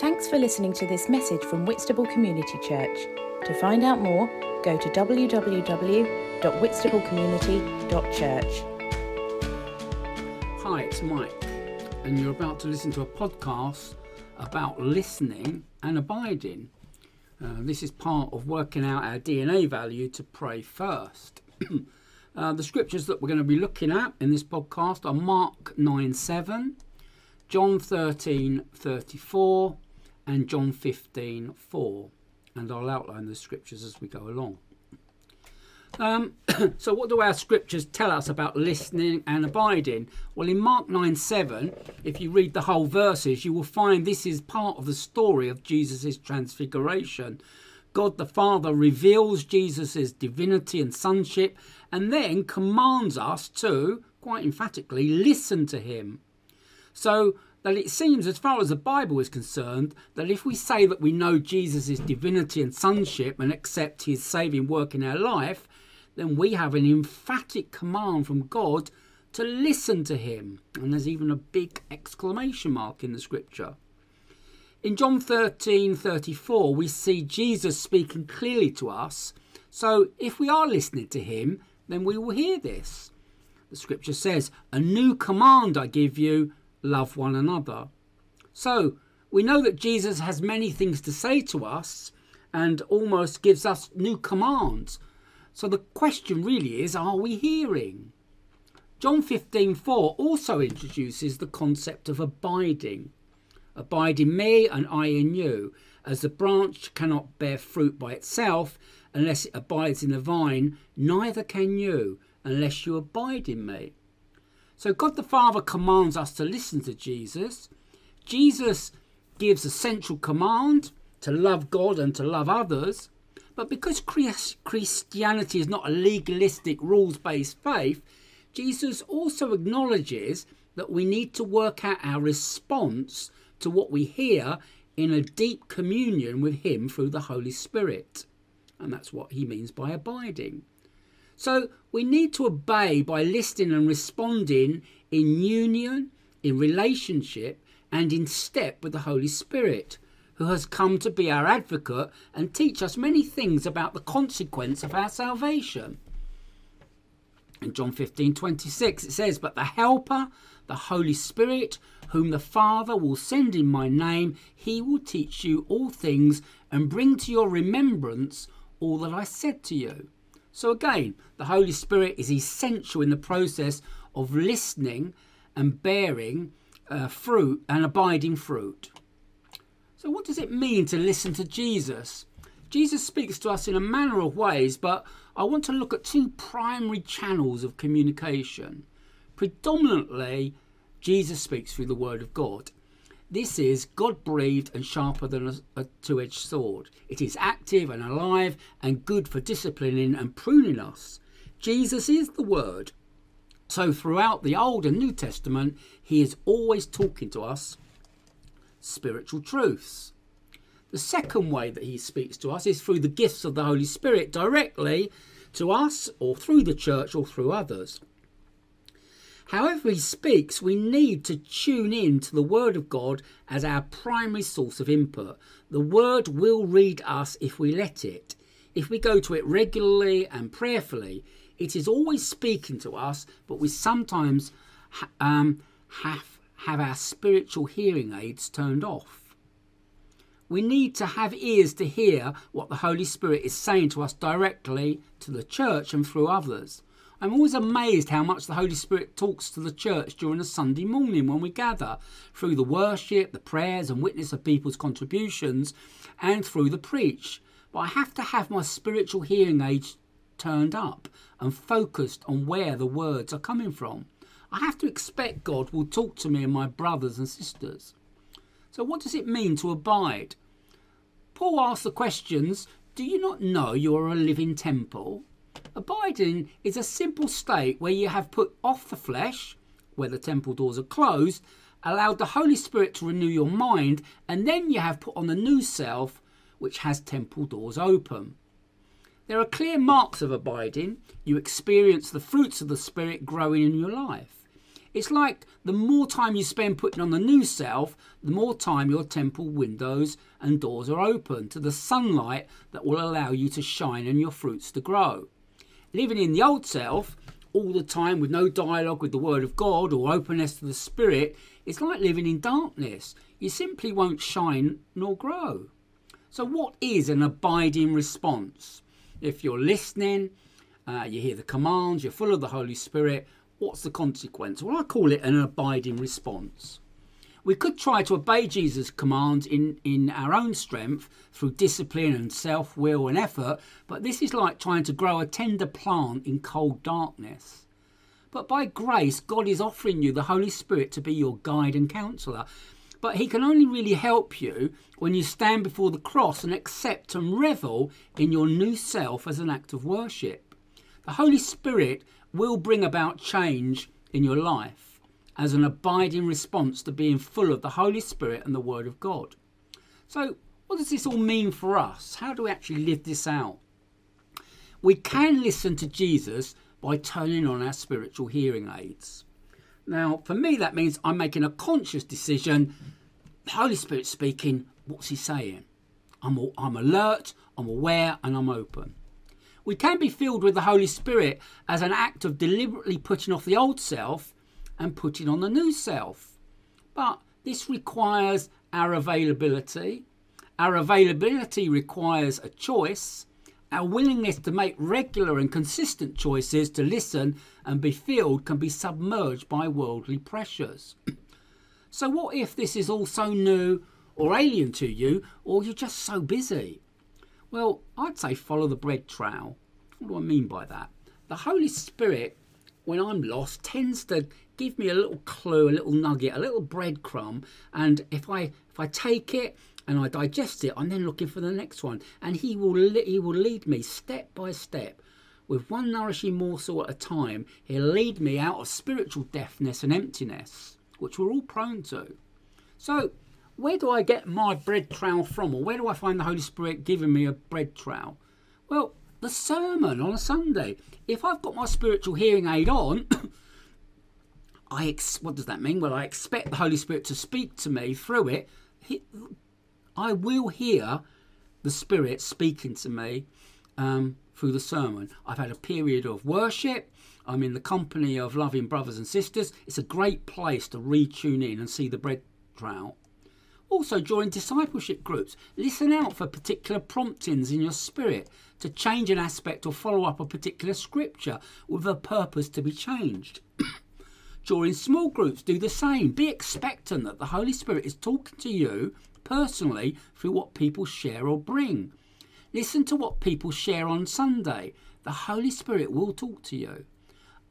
Thanks for listening to this message from Whitstable Community Church. To find out more, go to www.whitstablecommunity.church. Hi, it's Mike, and you're about to listen to a podcast about listening and abiding. Uh, this is part of working out our DNA value to pray first. uh, the scriptures that we're going to be looking at in this podcast are Mark 9 7, John 13 34, and John 15 4. And I'll outline the scriptures as we go along. Um, so, what do our scriptures tell us about listening and abiding? Well, in Mark 9 7, if you read the whole verses, you will find this is part of the story of Jesus' transfiguration. God the Father reveals Jesus' divinity and sonship and then commands us to, quite emphatically, listen to him. So, that it seems, as far as the Bible is concerned, that if we say that we know Jesus' divinity and sonship and accept his saving work in our life, then we have an emphatic command from God to listen to him. And there's even a big exclamation mark in the scripture. In John 13 34, we see Jesus speaking clearly to us. So if we are listening to him, then we will hear this. The scripture says, A new command I give you love one another. So we know that Jesus has many things to say to us and almost gives us new commands. So the question really is are we hearing? John 15:4 also introduces the concept of abiding. Abide in me and I in you, as the branch cannot bear fruit by itself unless it abides in the vine, neither can you unless you abide in me. So God the Father commands us to listen to Jesus. Jesus gives a central command to love God and to love others. But because Christianity is not a legalistic, rules based faith, Jesus also acknowledges that we need to work out our response to what we hear in a deep communion with Him through the Holy Spirit. And that's what he means by abiding. So we need to obey by listening and responding in union, in relationship, and in step with the Holy Spirit, who has come to be our advocate and teach us many things about the consequence of our salvation. In John 15 26, it says, But the Helper, the Holy Spirit, whom the Father will send in my name, he will teach you all things and bring to your remembrance all that I said to you. So, again, the Holy Spirit is essential in the process of listening and bearing uh, fruit and abiding fruit. So, what does it mean to listen to Jesus? Jesus speaks to us in a manner of ways, but I want to look at two primary channels of communication. Predominantly, Jesus speaks through the Word of God. This is God breathed and sharper than a, a two edged sword. It is active and alive and good for disciplining and pruning us. Jesus is the Word. So, throughout the Old and New Testament, He is always talking to us spiritual truths. The second way that He speaks to us is through the gifts of the Holy Spirit directly to us or through the church or through others. However, he speaks, we need to tune in to the Word of God as our primary source of input. The Word will read us if we let it. If we go to it regularly and prayerfully, it is always speaking to us, but we sometimes um, have, have our spiritual hearing aids turned off. We need to have ears to hear what the Holy Spirit is saying to us directly to the church and through others. I'm always amazed how much the Holy Spirit talks to the church during a Sunday morning when we gather through the worship, the prayers, and witness of people's contributions, and through the preach. But I have to have my spiritual hearing aids turned up and focused on where the words are coming from. I have to expect God will talk to me and my brothers and sisters. So, what does it mean to abide? Paul asks the questions Do you not know you are a living temple? Abiding is a simple state where you have put off the flesh, where the temple doors are closed, allowed the Holy Spirit to renew your mind, and then you have put on the new self, which has temple doors open. There are clear marks of abiding. You experience the fruits of the Spirit growing in your life. It's like the more time you spend putting on the new self, the more time your temple windows and doors are open to the sunlight that will allow you to shine and your fruits to grow. Living in the old self all the time with no dialogue with the Word of God or openness to the Spirit is like living in darkness. You simply won't shine nor grow. So, what is an abiding response? If you're listening, uh, you hear the commands, you're full of the Holy Spirit, what's the consequence? Well, I call it an abiding response. We could try to obey Jesus' commands in, in our own strength through discipline and self will and effort, but this is like trying to grow a tender plant in cold darkness. But by grace, God is offering you the Holy Spirit to be your guide and counselor. But He can only really help you when you stand before the cross and accept and revel in your new self as an act of worship. The Holy Spirit will bring about change in your life as an abiding response to being full of the Holy Spirit and the Word of God. So, what does this all mean for us? How do we actually live this out? We can listen to Jesus by turning on our spiritual hearing aids. Now, for me, that means I'm making a conscious decision. The Holy Spirit speaking, what's He saying? I'm, I'm alert, I'm aware, and I'm open. We can be filled with the Holy Spirit as an act of deliberately putting off the old self and put it on the new self. But this requires our availability. Our availability requires a choice. Our willingness to make regular and consistent choices to listen and be filled can be submerged by worldly pressures. so, what if this is all so new or alien to you, or you're just so busy? Well, I'd say follow the bread trail. What do I mean by that? The Holy Spirit, when I'm lost, tends to give me a little clue, a little nugget, a little breadcrumb, and if I if I take it and I digest it, I'm then looking for the next one, and he will he will lead me step by step. With one nourishing morsel at a time, he'll lead me out of spiritual deafness and emptiness, which we're all prone to. So, where do I get my bread trail from, or where do I find the Holy Spirit giving me a bread trail? Well, the sermon on a Sunday. If I've got my spiritual hearing aid on, I ex- what does that mean? Well, I expect the Holy Spirit to speak to me through it. He, I will hear the Spirit speaking to me um, through the sermon. I've had a period of worship. I'm in the company of loving brothers and sisters. It's a great place to retune in and see the bread trail. Also, join discipleship groups. Listen out for particular promptings in your spirit to change an aspect or follow up a particular scripture with a purpose to be changed. Join small groups, do the same. Be expectant that the Holy Spirit is talking to you personally through what people share or bring. Listen to what people share on Sunday. The Holy Spirit will talk to you.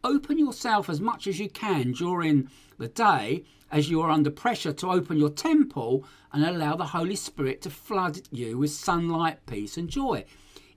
Open yourself as much as you can during the day as you are under pressure to open your temple and allow the Holy Spirit to flood you with sunlight, peace, and joy.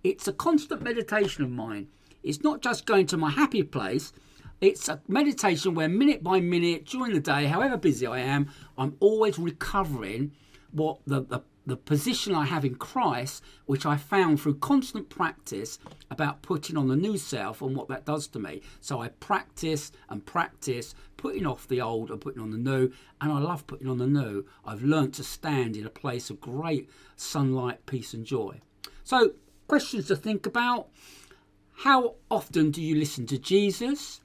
It's a constant meditation of mine. It's not just going to my happy place, it's a meditation where minute by minute during the day, however busy I am, I'm always recovering what the, the, the position I have in Christ, which I found through constant practice about putting on the new self and what that does to me. So I practice and practice putting off the old and putting on the new, and I love putting on the new. I've learned to stand in a place of great sunlight, peace, and joy. So, questions to think about. How often do you listen to Jesus?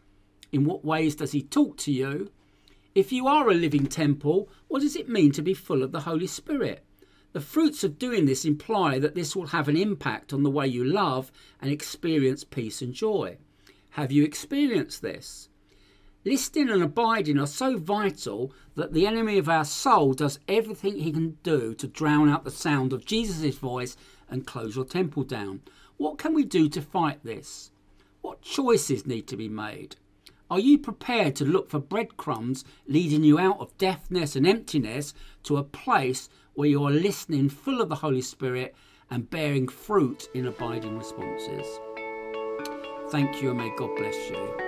In what ways does he talk to you? If you are a living temple, what does it mean to be full of the Holy Spirit? The fruits of doing this imply that this will have an impact on the way you love and experience peace and joy. Have you experienced this? Listening and abiding are so vital that the enemy of our soul does everything he can do to drown out the sound of Jesus' voice and close your temple down. What can we do to fight this? What choices need to be made? Are you prepared to look for breadcrumbs leading you out of deafness and emptiness to a place where you are listening full of the Holy Spirit and bearing fruit in abiding responses? Thank you and may God bless you.